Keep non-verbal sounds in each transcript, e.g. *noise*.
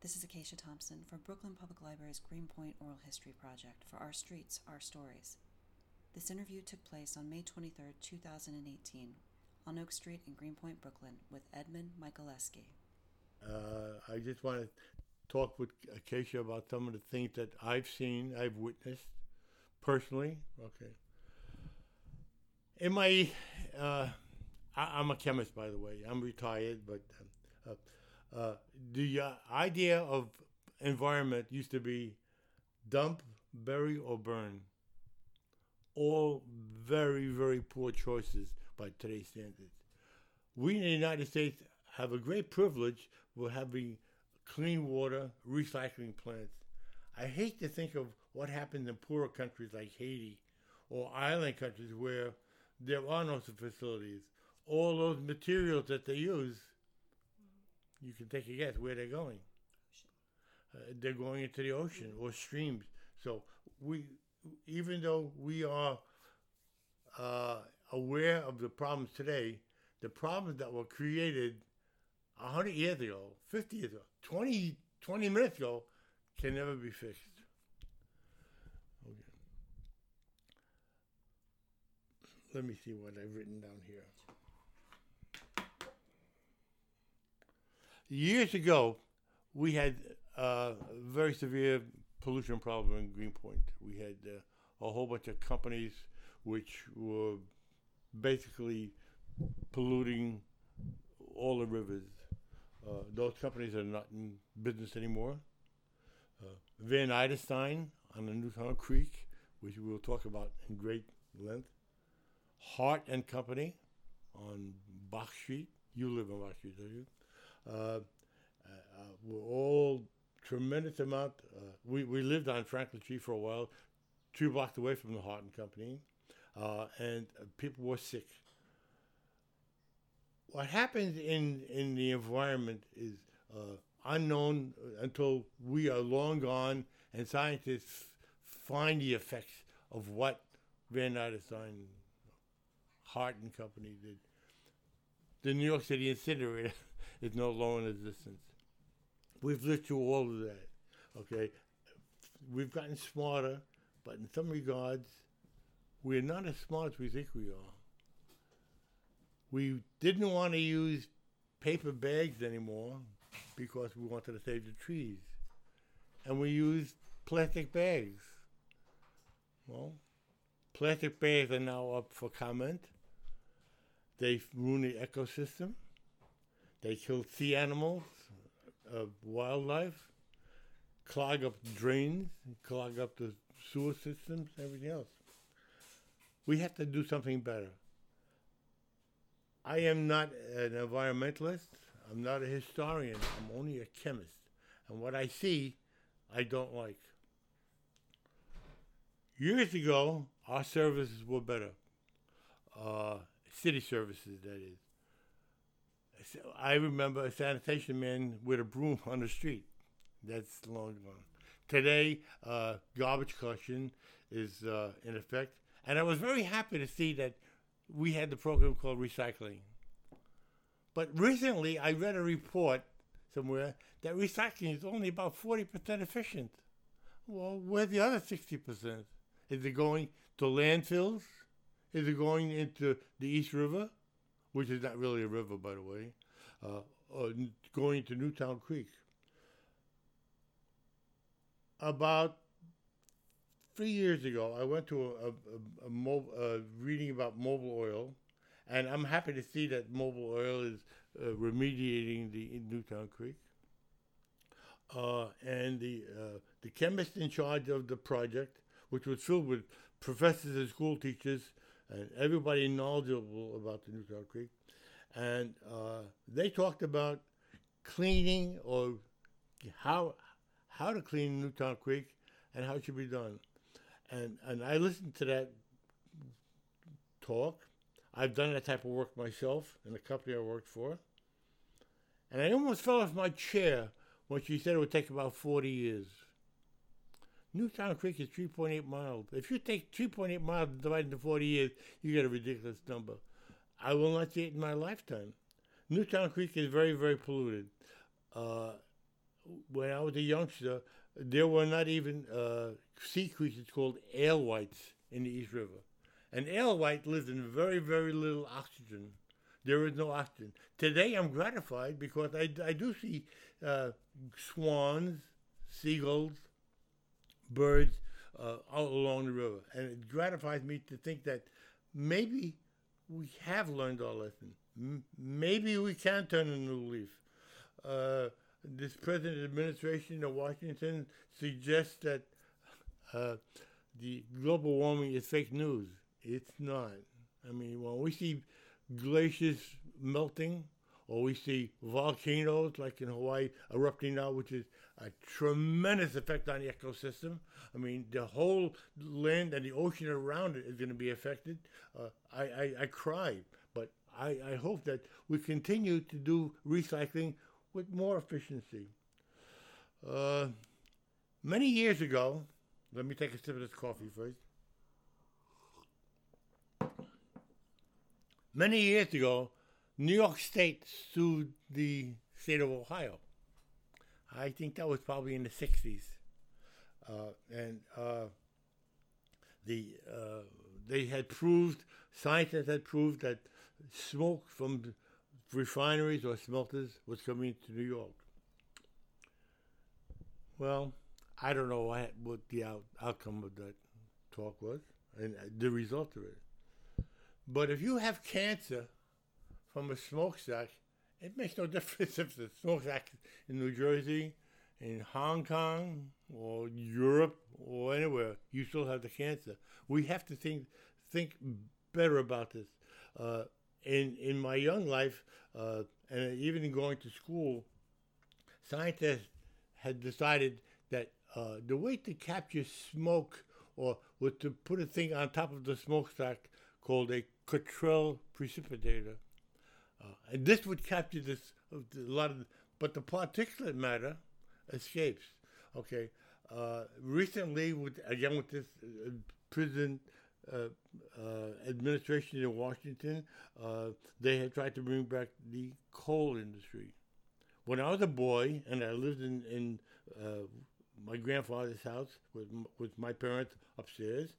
This is Acacia Thompson for Brooklyn Public Library's Greenpoint Oral History Project for Our Streets, Our Stories. This interview took place on May 23, 2018, on Oak Street in Greenpoint, Brooklyn, with Edmund Michaleski. Uh, I just want to talk with Acacia about some of the things that I've seen, I've witnessed personally. Okay. In my, uh, I, am a chemist, by the way. I'm retired, but uh, the uh, idea of environment used to be dump, bury, or burn. All very, very poor choices by today's standards. We in the United States have a great privilege of having clean water recycling plants. I hate to think of what happens in poorer countries like Haiti or island countries where there are no facilities. All those materials that they use you can take a guess where they're going. Uh, they're going into the ocean or streams. So we, even though we are uh, aware of the problems today, the problems that were created 100 years ago, 50 years ago, 20, 20 minutes ago can never be fixed. Okay. Let me see what I've written down here. Years ago, we had a very severe pollution problem in Greenpoint. We had uh, a whole bunch of companies which were basically polluting all the rivers. Uh, those companies are not in business anymore. Uh, Van Iderstine on the Newtown Creek, which we will talk about in great length. Hart and Company on Box Street. You live on Box Street, don't you? Uh, uh, we're all tremendous amount. Uh, we, we lived on Franklin Street for a while, two blocks away from the Horton Company, and people were sick. What happens in, in the environment is unknown until we are long gone and scientists find the effects of what Van Iderstine, Hart and Company did. The New York City incinerator *laughs* is no longer in existence. We've lived through all of that. Okay, we've gotten smarter, but in some regards, we're not as smart as we think we are. We didn't want to use paper bags anymore because we wanted to save the trees, and we used plastic bags. Well, plastic bags are now up for comment. They ruin the ecosystem. They kill sea animals, uh, wildlife, clog up drains, clog up the sewer systems, everything else. We have to do something better. I am not an environmentalist. I'm not a historian. I'm only a chemist. And what I see, I don't like. Years ago, our services were better. Uh, city services, that is. I remember a sanitation man with a broom on the street. That's long gone. Today, uh, garbage collection is uh, in effect, and I was very happy to see that we had the program called recycling. But recently, I read a report somewhere that recycling is only about 40% efficient. Well, where's the other 60%? Is it going to landfills? Is it going into the East River? Which is not really a river, by the way, uh, uh, going to Newtown Creek. About three years ago, I went to a, a, a mo- uh, reading about Mobil oil, and I'm happy to see that Mobil oil is uh, remediating the Newtown Creek. Uh, and the uh, the chemist in charge of the project, which was filled with professors and school teachers and everybody knowledgeable about the Newtown Creek. And uh, they talked about cleaning or how how to clean Newtown Creek and how it should be done. And and I listened to that talk. I've done that type of work myself in the company I worked for. And I almost fell off my chair when she said it would take about 40 years. Newtown Creek is 3.8 miles. If you take 3.8 miles and divide into 40 years, you get a ridiculous number. I will not see it in my lifetime. Newtown Creek is very, very polluted. Uh, when I was a youngster, there were not even uh, sea creatures called alewives in the East River. An alewife lives in very, very little oxygen. There is no oxygen. Today I'm gratified because I, I do see uh, swans, seagulls, birds uh, all along the river. And it gratifies me to think that maybe we have learned our lesson. M- maybe we can turn a new leaf. Uh, this present administration of Washington suggests that uh, the global warming is fake news. It's not. I mean, when we see glaciers melting, or we see volcanoes like in Hawaii erupting now, which is a tremendous effect on the ecosystem. I mean, the whole land and the ocean around it is going to be affected. Uh, I, I, I cry, but I, I hope that we continue to do recycling with more efficiency. Uh, many years ago, let me take a sip of this coffee first. Many years ago, New York State sued the state of Ohio. I think that was probably in the 60s. Uh, and uh, the uh, they had proved, scientists had proved that smoke from refineries or smelters was coming to New York. Well, I don't know what, what the out, outcome of that talk was and the result of it. But if you have cancer from a smokestack, it makes no *laughs* difference if the smokestack in New Jersey, in Hong Kong, or Europe, or anywhere. You still have the cancer. We have to think think better about this. Uh, in in my young life, uh, and even going to school, scientists had decided that uh, the way to capture smoke or was to put a thing on top of the smokestack called a Cottrell precipitator. Uh, and this would capture this a lot of, but the particulate matter escapes. Okay. Uh, recently, with again with this uh, prison uh, uh, administration in Washington, uh, they had tried to bring back the coal industry. When I was a boy and I lived in, in my grandfather's house with, with my parents upstairs,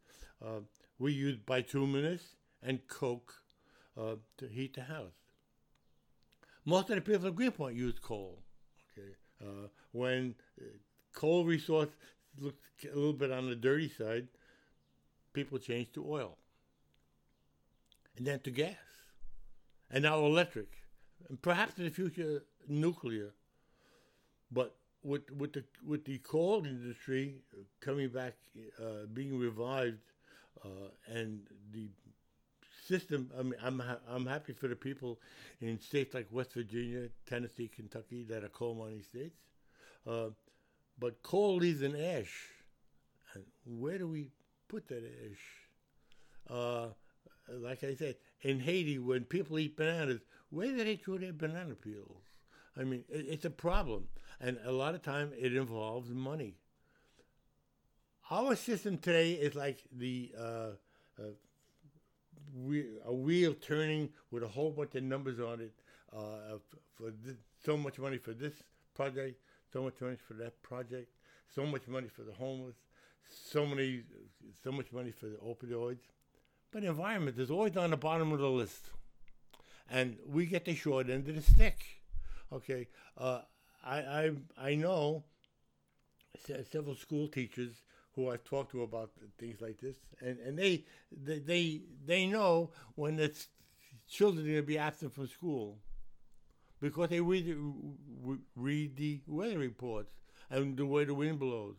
we used bituminous and coke to heat the house. Most of the people in Greenpoint used coal. Okay, uh, when uh, coal resource looked a little bit on the dirty side, people changed to oil, and then to gas, and now electric, and perhaps in the future nuclear. But with with the with the coal industry coming back, uh, being revived, uh, and the system. I mean, I'm ha- I'm happy for the people in states like West Virginia, Tennessee, Kentucky that are coal mining states. Uh, but coal leaves an ash, and where do we put that ash? Uh, like I said, in Haiti, when people eat bananas, where do they throw their banana peels? I mean, it, it's a problem, and a lot of time it involves money. Our system today is like the uh, a wheel turning with a whole bunch of numbers on it uh, for so much money for this project, so much money for that project, so much money for the homeless, so many, so much money for the opioids. But environment is always on the bottom of the list, and we get the short end of the stick. Okay, uh, I, I I know several school teachers who I've talked to about things like this, and, and they, they they they know when the children are going to be absent from school because they read read the weather reports and the way the wind blows.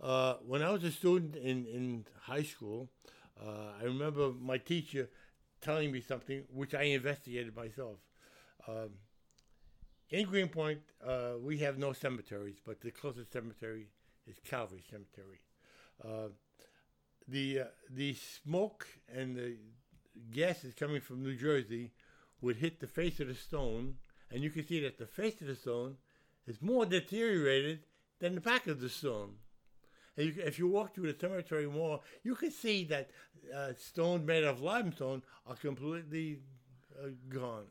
Uh, when I was a student in, in high school, uh, I remember my teacher telling me something which I investigated myself. Um, in Greenpoint, uh, we have no cemeteries, but the closest cemetery is Calvary Cemetery. Uh, the uh, the smoke and the gases coming from New Jersey would hit the face of the stone, and you can see that the face of the stone is more deteriorated than the back of the stone. And you, if you walk through the cemetery more, you can see that uh, stone made of limestone are completely uh, gone,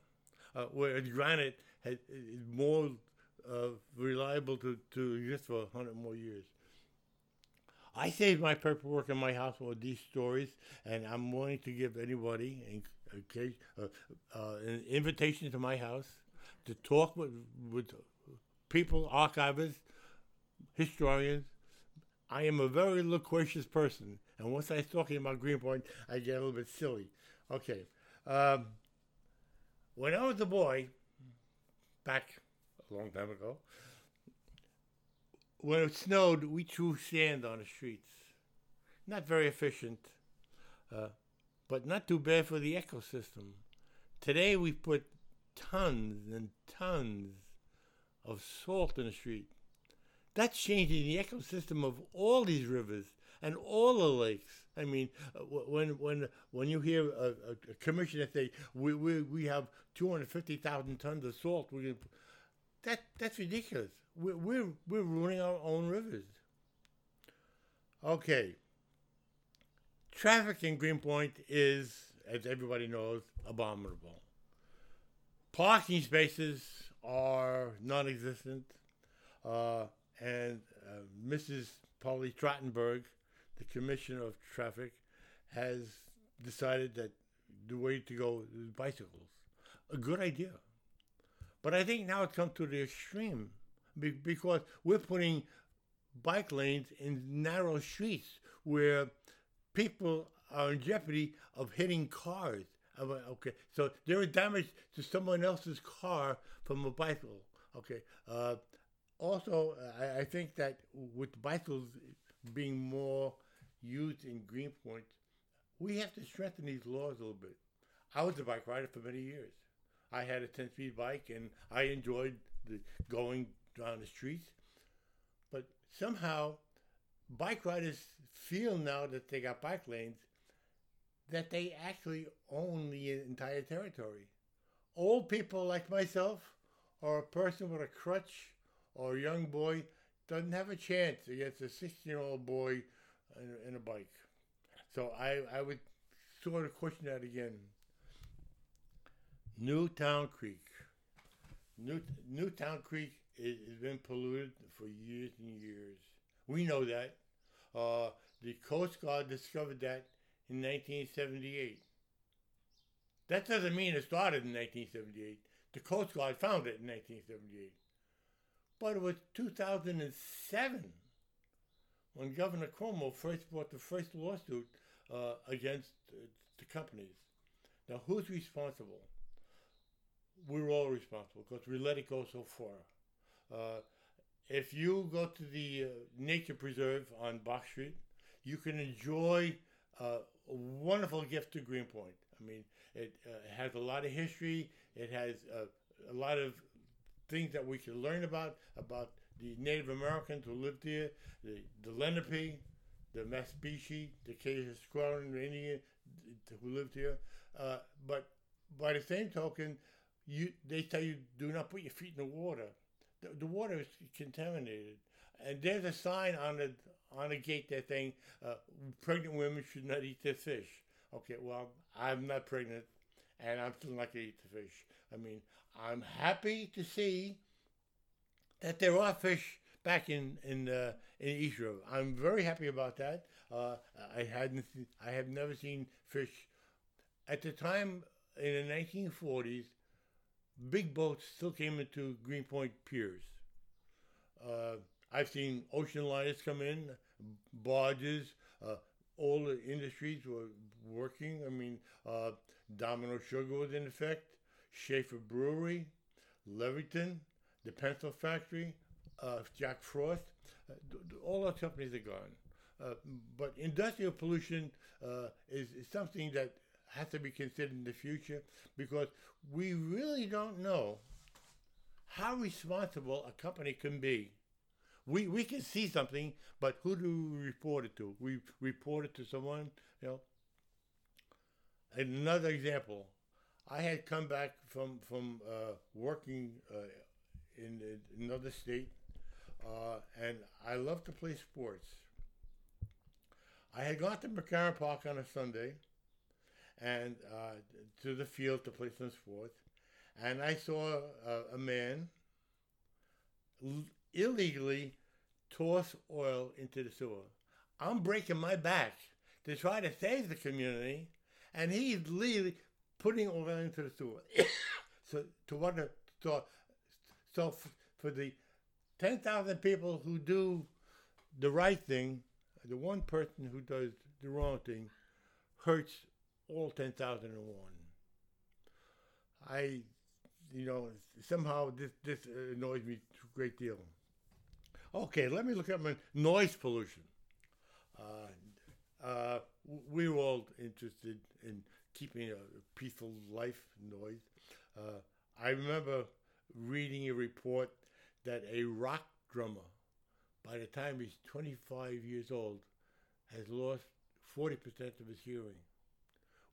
uh, whereas granite has, more uh, reliable to, to exist for 100 more years. I saved my paperwork in my house with these stories, and I'm willing to give anybody in, uh, uh, an invitation to my house to talk with, with people, archivists, historians. I am a very loquacious person, and once I start talking about Greenpoint, I get a little bit silly. Okay. Um, when I was a boy, back long time ago, when it snowed, we threw sand on the streets. Not very efficient, uh, but not too bad for the ecosystem. Today we put tons and tons of salt in the street. That's changing the ecosystem of all these rivers and all the lakes. I mean, uh, when when when you hear a, a commissioner say we, we, we have 250,000 tons of salt, we that that's ridiculous. We're, we're we're ruining our own rivers. Okay. Traffic in Greenpoint is, as everybody knows, abominable. Parking spaces are non-existent, uh, and uh, Mrs. Polly Trottenberg the Commissioner of Traffic has decided that the way to go is bicycles. A good idea. But I think now it's come to the extreme because we're putting bike lanes in narrow streets where people are in jeopardy of hitting cars. Okay, so there is damage to someone else's car from a bicycle. Okay. Uh, also, I, I, think that with bicycles being more used in Greenpoint, we have to strengthen these laws a little bit. I was a bike rider for many years. I had a 10 speed bike and I enjoyed the going down the streets. But somehow, bike riders feel now that they got bike lanes that they actually own the entire territory. Old people like myself, or a person with a crutch, or a young boy, doesn't have a chance against a 16 year old boy in, in a bike. So I, I would sort of question that again. Newtown Creek. New, Newtown Creek has been polluted for years and years. We know that. Uh, the Coast Guard discovered that in 1978. That doesn't mean it started in 1978. The Coast Guard found it in 1978. But it was 2007 when Governor Cuomo first brought the first lawsuit uh, against uh, the companies. Now, who's responsible? We're all responsible because we let it go so far. Uh, if you go to the uh, nature preserve on Box Street, you can enjoy uh, a wonderful gift to Greenpoint. I mean, it uh, has a lot of history. It has a lot of things that we can learn about about the Native Americans who lived here, the, the Lenape, the Masbishi, the Kayasquatchie Indian who lived here. Uh, but by the same token, you they tell you do not put your feet in the water. The, the water is contaminated, and there's a sign on the on the gate that saying uh, pregnant women should not eat their fish. Okay, well I'm not pregnant, and I'm still not gonna eat the fish. I mean, I'm happy to see that there are fish back in in uh, in River. I'm very happy about that. Uh, I hadn't I have never seen fish at the time in the 1940s. Big boats still came into Greenpoint piers. Uh, I've seen ocean liners come in, barges. Uh, all the industries were working. I mean, uh, Domino Sugar was in effect, Schaefer Brewery, Leverton, the pencil factory, uh, Jack Frost, uh, all our companies are gone. Uh, but industrial pollution uh, is, is something that has to be considered in the future because we really don't know how responsible a company can be. We, we can see something, but who do we report it to? We report it to someone, you know. Another example, I had come back from from uh, working uh, in, another state, uh, and I love to play sports. I had gone to McCarren Park on a Sunday, and uh, to the field to play some sports, and I saw a, a man l- illegally toss oil into the sewer. I'm breaking my back to try to save the community, and he's legally putting oil into the sewer. *coughs* so to what the so, so f- for the ten thousand people who do the right thing, the one person who does the wrong thing hurts all ten thousand and one. I, you know, somehow this this annoys me a great deal. Okay, let me look at my noise pollution. Uh, uh, we were all interested in keeping a peaceful life noise. Uh, I remember reading a report that a rock drummer, by the time he's 25 years old, has lost 40% of his hearing.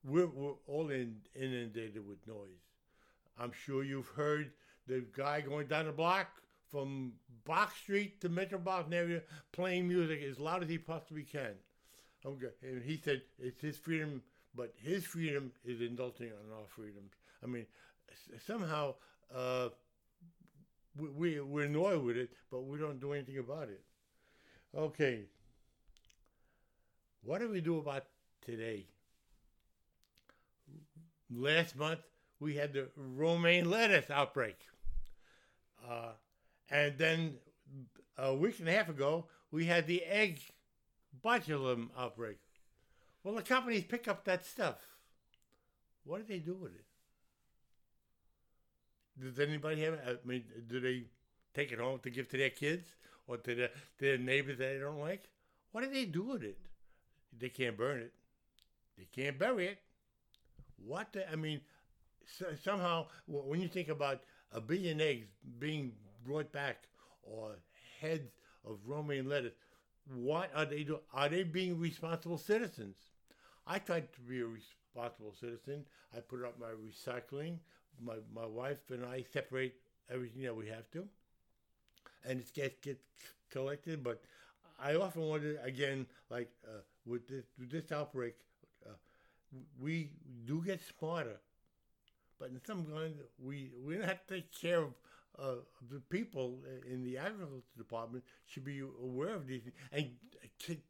We're, we're all in, inundated with noise. I'm sure you've heard the guy going down the block from Box Street to Metropolitan area playing music as loud as he possibly can. Okay. And he said it's his freedom, but his freedom is indulging on our freedoms. I mean, somehow uh, we, we, we're annoyed with it, but we don't do anything about it. Okay. What do we do about today? Last month, we had the romaine lettuce outbreak. Uh, and then a week and a half ago, we had the egg botulism outbreak. Well, the companies pick up that stuff. What do they do with it? Does anybody have? I mean, do they take it home to give to their kids or to to their neighbors that they don't like? What do they do with it? They can't burn it. They can't bury it. What? The, I mean, so, somehow when you think about a billion eggs being brought back or heads of romaine lettuce, what are they doing? Are they being responsible citizens? I tried to be a responsible citizen. I put up my recycling. My my wife and I separate everything that we have to, and it gets gets collected. But I often wonder again, like uh, with this with this outbreak, we do get smarter, but in some kind we we don't have to take care of. Uh, the people in the agriculture department should be aware of these and c-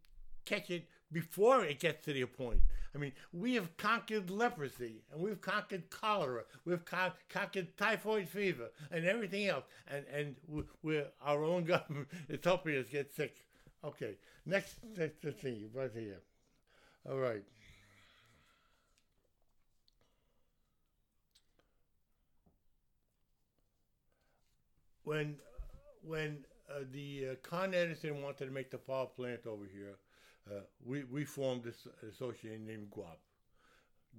catch it before it gets to the point. I mean, we have conquered leprosy and we've conquered cholera, we've con- conquered typhoid fever and everything else, and and we're our own *laughs* government is helping us get sick. Okay, next next thing right here. All right. When when uh, the uh, Con Edison wanted to make the power plant over here, uh, we, we formed this association named GWAP,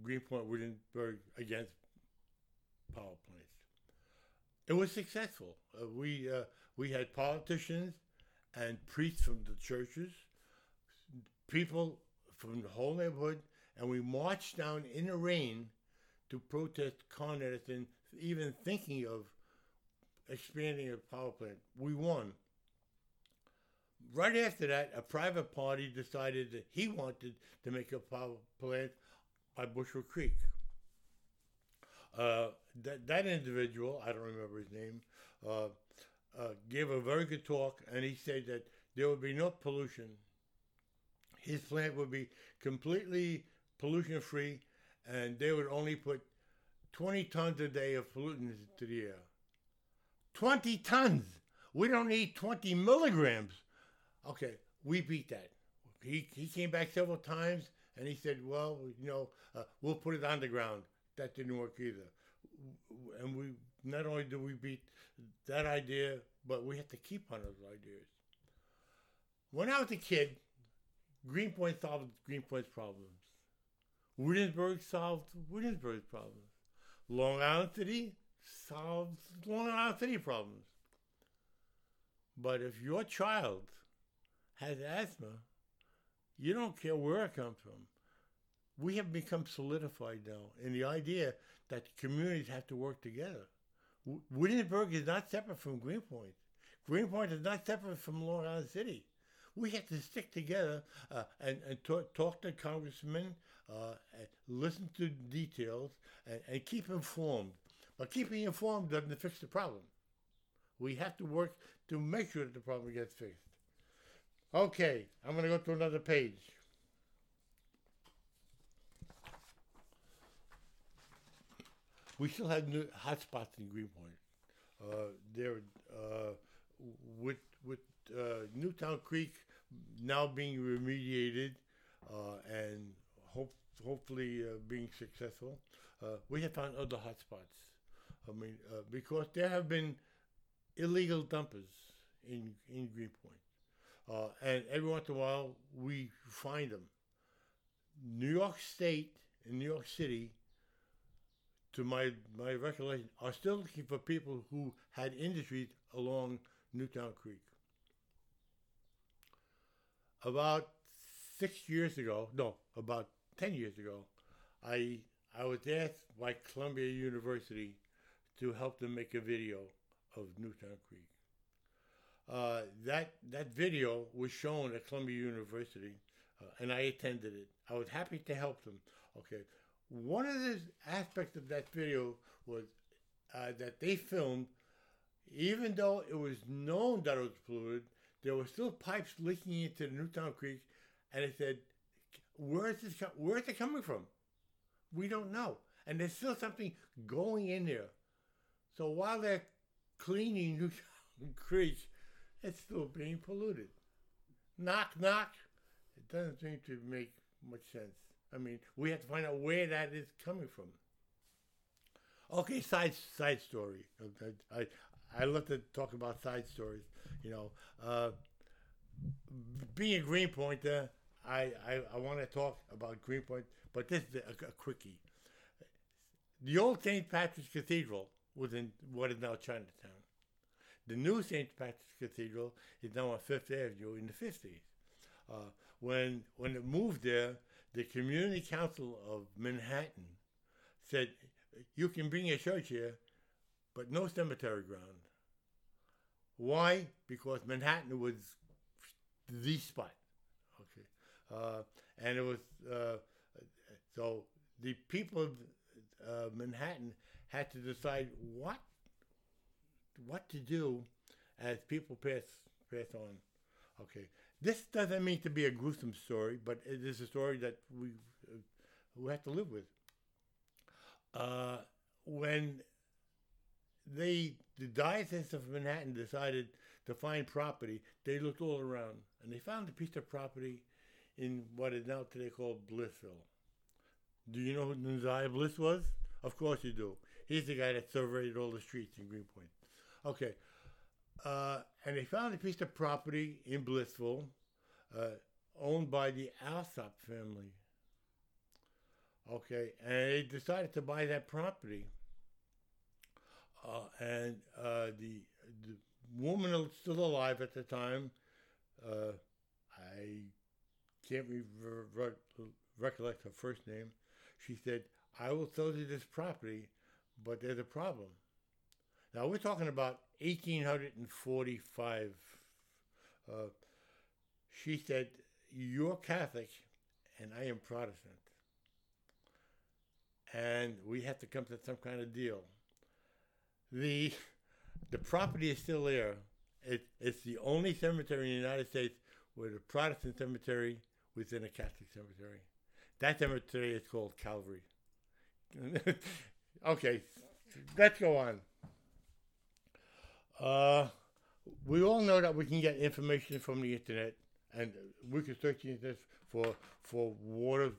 Greenpoint Williamsburg Against Power Plants. It was successful. Uh, we, uh, we had politicians and priests from the churches, people from the whole neighborhood, and we marched down in the rain to protest Con Edison even thinking of expanding a power plant. We won. Right after that, a private party decided that he wanted to make a power plant by Bushwick Creek. Uh, that, that individual, I don't remember his name, uh, uh, gave a very good talk, and he said that there would be no pollution. His plant would be completely pollution free, and they would only put 20 tons a day of pollutants into the air. 20 tons. We don't need 20 milligrams. Okay, we beat that. He, he came back several times and he said, well, you know, uh, we'll put it on the ground. That didn't work either. And we not only do we beat that idea, but we have to keep on those ideas. When I was a kid, Greenpoint solved Greenpoint's problems. Williamsburg solved Williamsburg's problems. Long Island City solves Long Island City problems. But if your child has asthma, you don't care where it comes from. We have become solidified now in the idea that communities have to work together. Williamsburg is not separate from Greenpoint. Greenpoint is not separate from Long Island City. We have to stick together uh, and, and talk, talk to congressmen, uh, and listen to details, and, and keep informed. But keeping informed doesn't fix the problem. We have to work to make sure that the problem gets fixed. Okay, I'm going to go to another page. We still have new hotspots in Greenpoint. Uh, there, uh, with with uh, Newtown Creek now being remediated uh, and hope, hopefully uh, being successful, uh, we have found other hotspots. I mean, uh, because there have been illegal dumpers in in Greenpoint, uh, and every once in a while we find them. New York State and New York City, to my my recollection, are still looking for people who had industries along Newtown Creek. About six years ago, no, about ten years ago, I I was asked by Columbia University to help them make a video of Newtown Creek. Uh, that that video was shown at Columbia University, uh, and I attended it. I was happy to help them. Okay, one of the aspects of that video was uh, that they filmed, even though it was known that it was polluted, there were still pipes leaking into the Newtown Creek, and they said, "Where is this? Where is it coming from? We don't know." And there's still something going in there. So while they're cleaning *laughs* Newtown Creek, it's still being polluted. Knock, knock. It doesn't seem to make much sense. I mean, we have to find out where that is coming from. Okay, side side story. I I love to talk about side stories. You know, uh, being a Greenpointer, I I, I want to talk about Greenpoint, but this is a, a quickie. The old St. Patrick's Cathedral was in what is now Chinatown. The new St. Patrick's Cathedral is now on Fifth Avenue in the 50s. Uh, when, when it moved there, the Community Council of Manhattan said, You can bring your church here, but no cemetery ground. Why? Because Manhattan was the spot. Okay. Uh, and it was, uh, so the people of uh, Manhattan had to decide what what to do as people pass pass on. Okay, this doesn't mean to be a gruesome story, but it is a story that we uh, we have to live with. Uh, when they the diocese of Manhattan decided to find property, they looked all around and they found a piece of property in what is now today called Blissville. Do you know who Neziah Bliss was? Of course you do. He's the guy that surveyed all the streets in Greenpoint. Okay. Uh, and they found a piece of property in Blissville uh, owned by the Alsop family. Okay. And they decided to buy that property. Uh, and uh, the, the woman still alive at the time. Uh, I can't re- re- recollect her first name. She said, I will sell you this property, but there's a problem. Now we're talking about 1845. Uh, she said, You're Catholic and I am Protestant. And we have to come to some kind of deal. The, the property is still there. It, it's the only cemetery in the United States where the Protestant cemetery within a Catholic cemetery. That cemetery is called Calvary. *laughs* okay, let's go on. Uh, we all know that we can get information from the internet, and we can search the internet for for water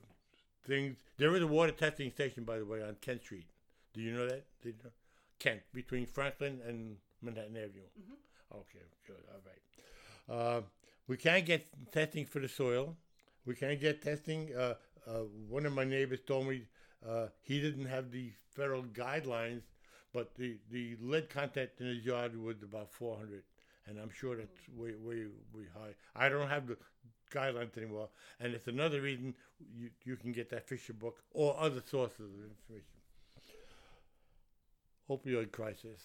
things. There is a water testing station, by the way, on Kent Street. Do you know that? Did you know? Kent, between Franklin and Manhattan Avenue. Mm-hmm. Okay, good. All right. Uh, we can get testing for the soil. We can get testing. Uh, uh, one of my neighbors told me uh, he didn't have the federal guidelines, but the, the lead content in his yard was about 400, and I'm sure that's way way way high. I don't have the guidelines anymore, and it's another reason you you can get that Fisher book or other sources of information. Opioid crisis.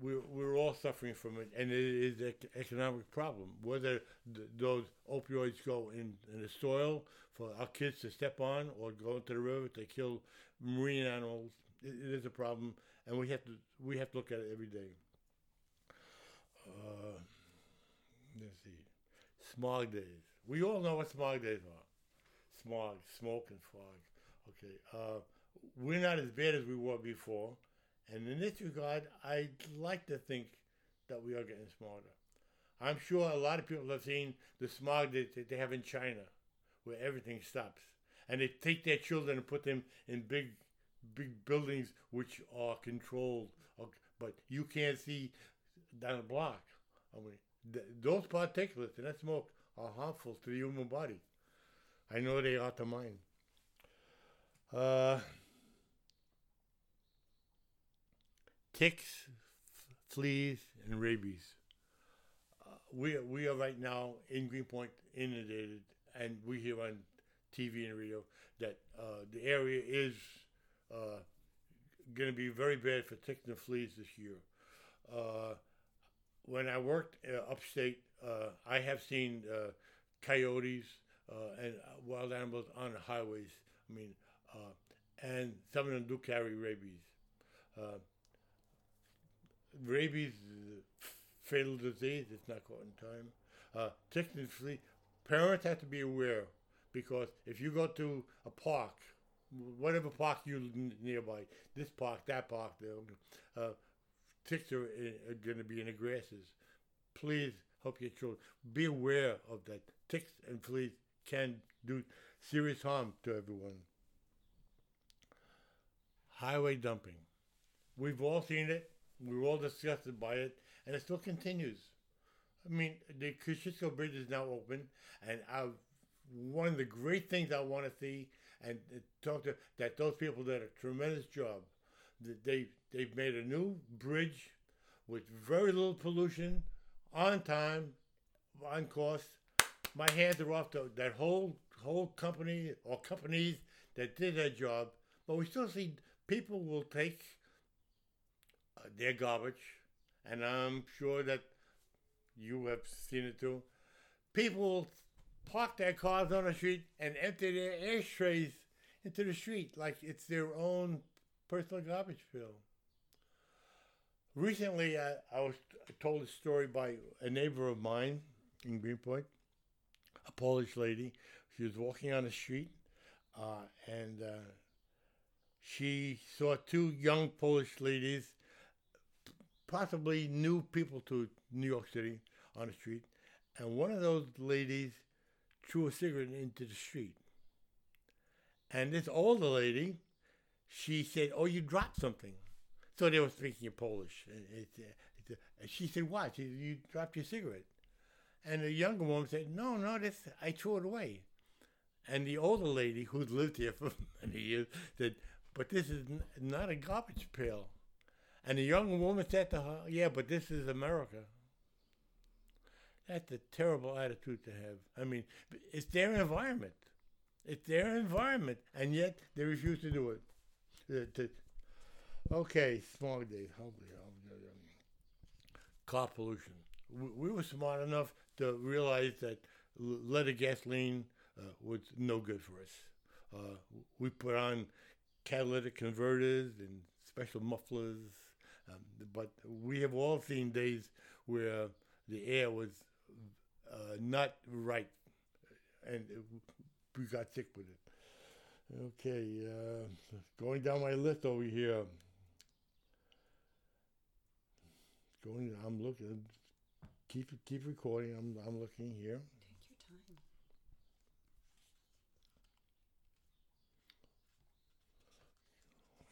We're, we're all suffering from it, and it is an economic problem. Whether th- those opioids go in, in the soil for our kids to step on or go into the river to kill marine animals, it, it is a problem, and we have to we have to look at it every day. uh, let's see, smog days. We all know what smog days are. Smog, smoke, and fog. Okay, uh, we're not as bad as we were before, and in this regard, I'd like to think that we are getting smarter. I'm sure a lot of people have seen the smog that they have in China, where everything stops, and they take their children and put them in big, big buildings which are controlled, but you can't see down the block. I mean, th- those particulates in that smoke are harmful to the human body. I know they are to mine. Uh, ticks, f- fleas, and rabies. Uh, we, we are right now in Greenpoint inundated, and we hear on TV and radio that uh, the area is uh, going to be very bad for ticks and fleas this year. Uh, when I worked uh, upstate, uh, I have seen uh, coyotes and wild animals on the highways. I mean, and some of them do carry rabies. rabies is a fatal disease. It's not caught in time. Ticks and fleas. Parents have to be aware because if you go to a park, whatever park you nearby, this park, that park, uh, ticks are, are going to be in the grasses. Please help your children. Be aware of that. Ticks and fleas can do serious harm to everyone. Highway dumping. We've all seen it. We're all disgusted by it, and it still continues. I mean, the Kosciuszko Bridge is now open, and I've, one of the great things I want to see and talk to that those people did a tremendous job they they've made a new bridge with very little pollution, on time, on cost. My hands are off to that whole whole company or companies that did that job. But we still see people will take uh, their garbage, and I'm sure that you have seen it too. People park their cars on the street and empty their ashtrays into the street like it's their own personal garbage bill. Recently, I, I was told a story by a neighbor of mine in Greenpoint, a Polish lady. She was walking on the street, uh, and uh, she saw two young Polish ladies, possibly new people to New York City, on the street, and one of those ladies threw a cigarette into the street. And this older lady she said, "Oh, you dropped something." So they were speaking in Polish. And, and uh, uh, she said, "What? You, you dropped your cigarette?" And the younger woman said, "No, no, this I threw it away." And the older lady, who'd lived here for *laughs* many years, said, "But this is n- not a garbage pail." And the young woman said to her, "Yeah, but this is America." That's a terrible attitude to have. I mean, it's their environment. It's their environment, and yet they refuse to do it to, okay, smog days. Car pollution. We, we, were smart enough to realize that leaded gasoline uh, was no good for us. Uh, we put on catalytic converters and special mufflers, um, but we have all seen days where the air was uh, not right, and we got sick with it. Okay, uh, going down my list over here. Going, I'm looking. Keep keep recording. I'm I'm looking here. Take your time.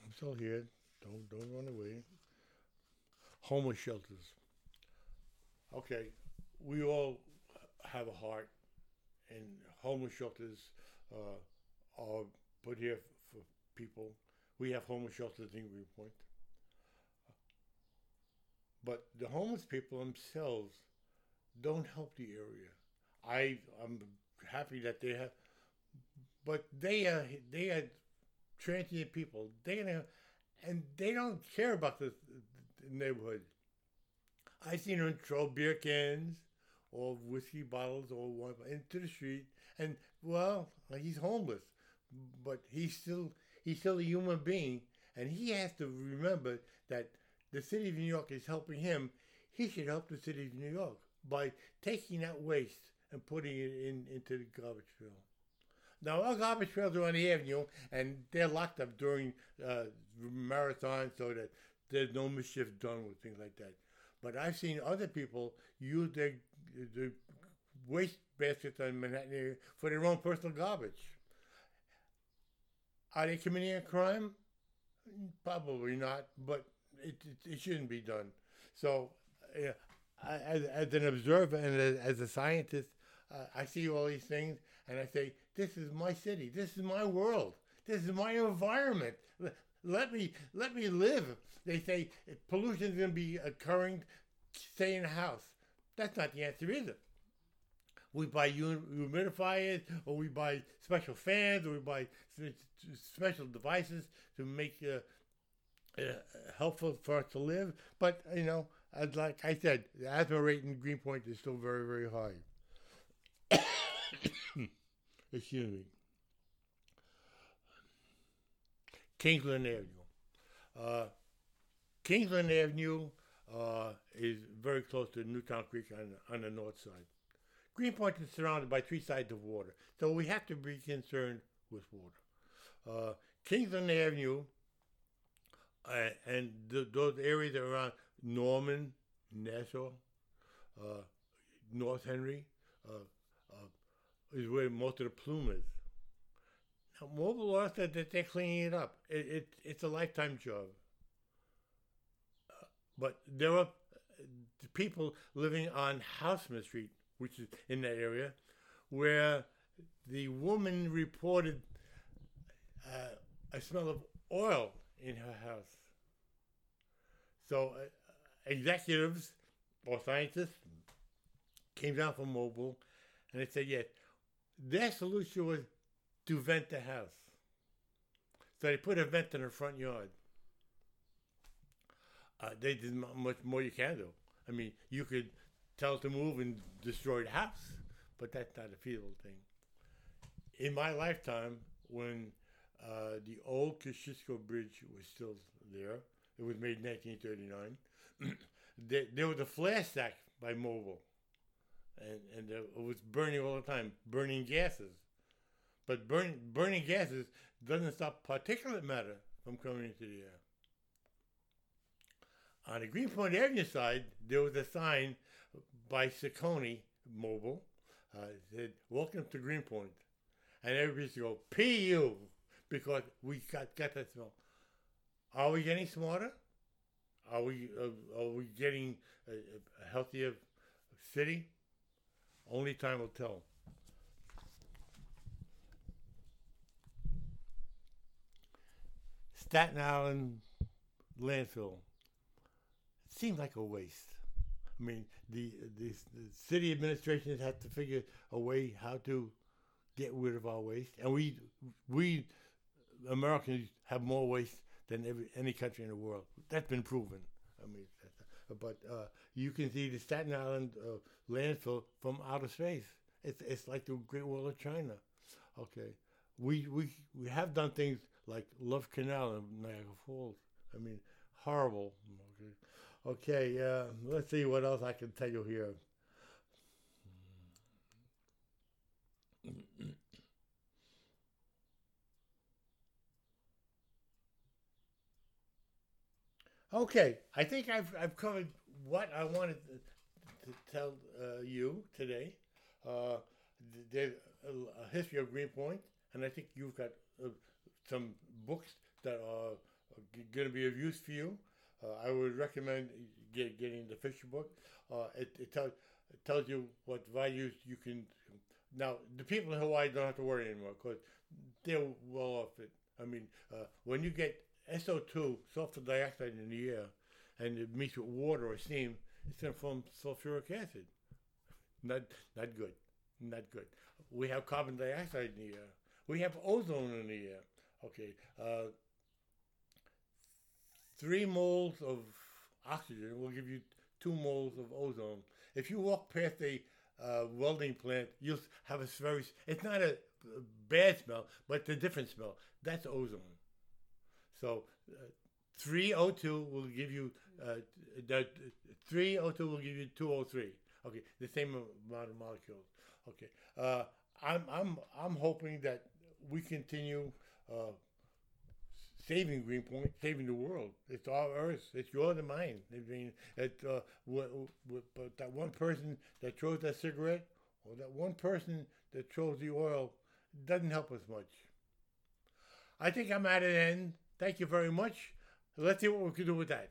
I'm still here. Don't don't run away. Homeless shelters. Okay, we all have a heart, and homeless shelters uh, are put here for people. We have homeless shelters in Greenpoint. But the homeless people themselves don't help the area. I I'm happy that they have, but they are they are transient people. They and they don't care about the neighborhood. I seen them throw beer cans or whiskey bottles or one into the street, and well, he's homeless but he's still he's still a human being, and he has to remember that the city of New York is helping him. he should help the city of New York by taking that waste and putting it in into the garbage trail. Now our garbage trails are on the avenue, and they're locked up during uh, marathon so that there's no mischief done with things like that. But I've seen other people use their, their waste baskets on Manhattan area for their own personal garbage. Are they committing a crime? Probably not, but it, it, it shouldn't be done. So, uh, as, as an observer and as, as a scientist, uh, I see all these things and I say, this is my city. This is my world. This is my environment. Let me let me live. They say pollution is going to be occurring. Stay in the house. That's not the answer either. We buy humidifiers, or we buy special fans, or we buy special devices to make uh, uh, helpful for us to live. But you know, as like I said, the asthma rate in Greenpoint is still very, very high. *coughs* Excuse me. Kingsland Avenue. Uh, Kingsland Avenue uh, is very close to Newtown Creek on, on the north side. Greenpoint is surrounded by three sides of water, so we have to be concerned with water. Uh, Kingsland Avenue uh, and th- those areas around Norman, Nassau, uh, North Henry uh, is where most of the plume is. Law said that they're cleaning it up. It, it it's a lifetime job. Uh, but there are people living on Hausman Street, which is in that area, where the woman reported uh, a smell of oil in her house. So uh, executives or scientists came down from Mobil and they said, yes, their solution was to vent the house. So they put a vent in the front yard. Uh, they did not much more you can do. I mean, you could tell it to move and destroy the house, but that's not a feasible thing. In my lifetime, when uh, the old Kosciuszko Bridge was still there, it was made in 1939. *clears throat* there, there was a flare stack by Mobil, and, and it was burning all the time, burning gases. But burn, burning gases doesn't stop particulate matter from coming into the air. On the Greenpoint Avenue side, there was a sign by Socony Mobil uh, said, "Welcome to Greenpoint," and everybody used to go "Pu" because we got got that smell. Are we getting smarter? Are we uh, are we getting a, a healthier city? Only time will tell. Staten Island landfill It seemed like a waste. I mean, the, the, the city administration had to figure a way how to get rid of our waste, and we we Americans have more waste than every, any country in the world. That's been proven. I mean, but uh, you can see the Staten Island uh, landfill from outer space. It's it's like the Great Wall of China. Okay, we we we have done things like Love Canal in Niagara Falls. I mean, horrible. Okay, okay. Uh, let's see what else I can tell you here. Okay, I think I've I've covered what I wanted to, to tell uh, you today. Uh, there's a, history of Greenpoint, and I think you've got uh, some books that are going to be of use for you. Uh, I would recommend get, getting the Fisher book. Uh, it, it, tell, it tells you what values you can. Now, the people in Hawaii don't have to worry anymore because they're well off it. I mean, uh, when you get SO2, sulfur dioxide in the air, and it meets with water or steam, it's going to form sulfuric acid. Not, not good. Not good. We have carbon dioxide in the air. We have ozone in the air. Okay. Uh, three moles of oxygen will give you two moles of ozone. If you walk past a uh, welding plant, you'll have a very, it's not a bad smell, but a different smell. That's ozone. So uh, 302 will give you uh, that 302 will give you 203. Okay, the same amount of molecules. Okay, uh, I'm I'm I'm hoping that we continue uh, saving Greenpoint, saving the world. It's all Earth. It's yours and mine. I mean, it, uh, w- w- but that one person that throws that cigarette or that one person that throws the oil doesn't help us much. I think I'm at an end. Thank you very much. Let's see what we can do with that.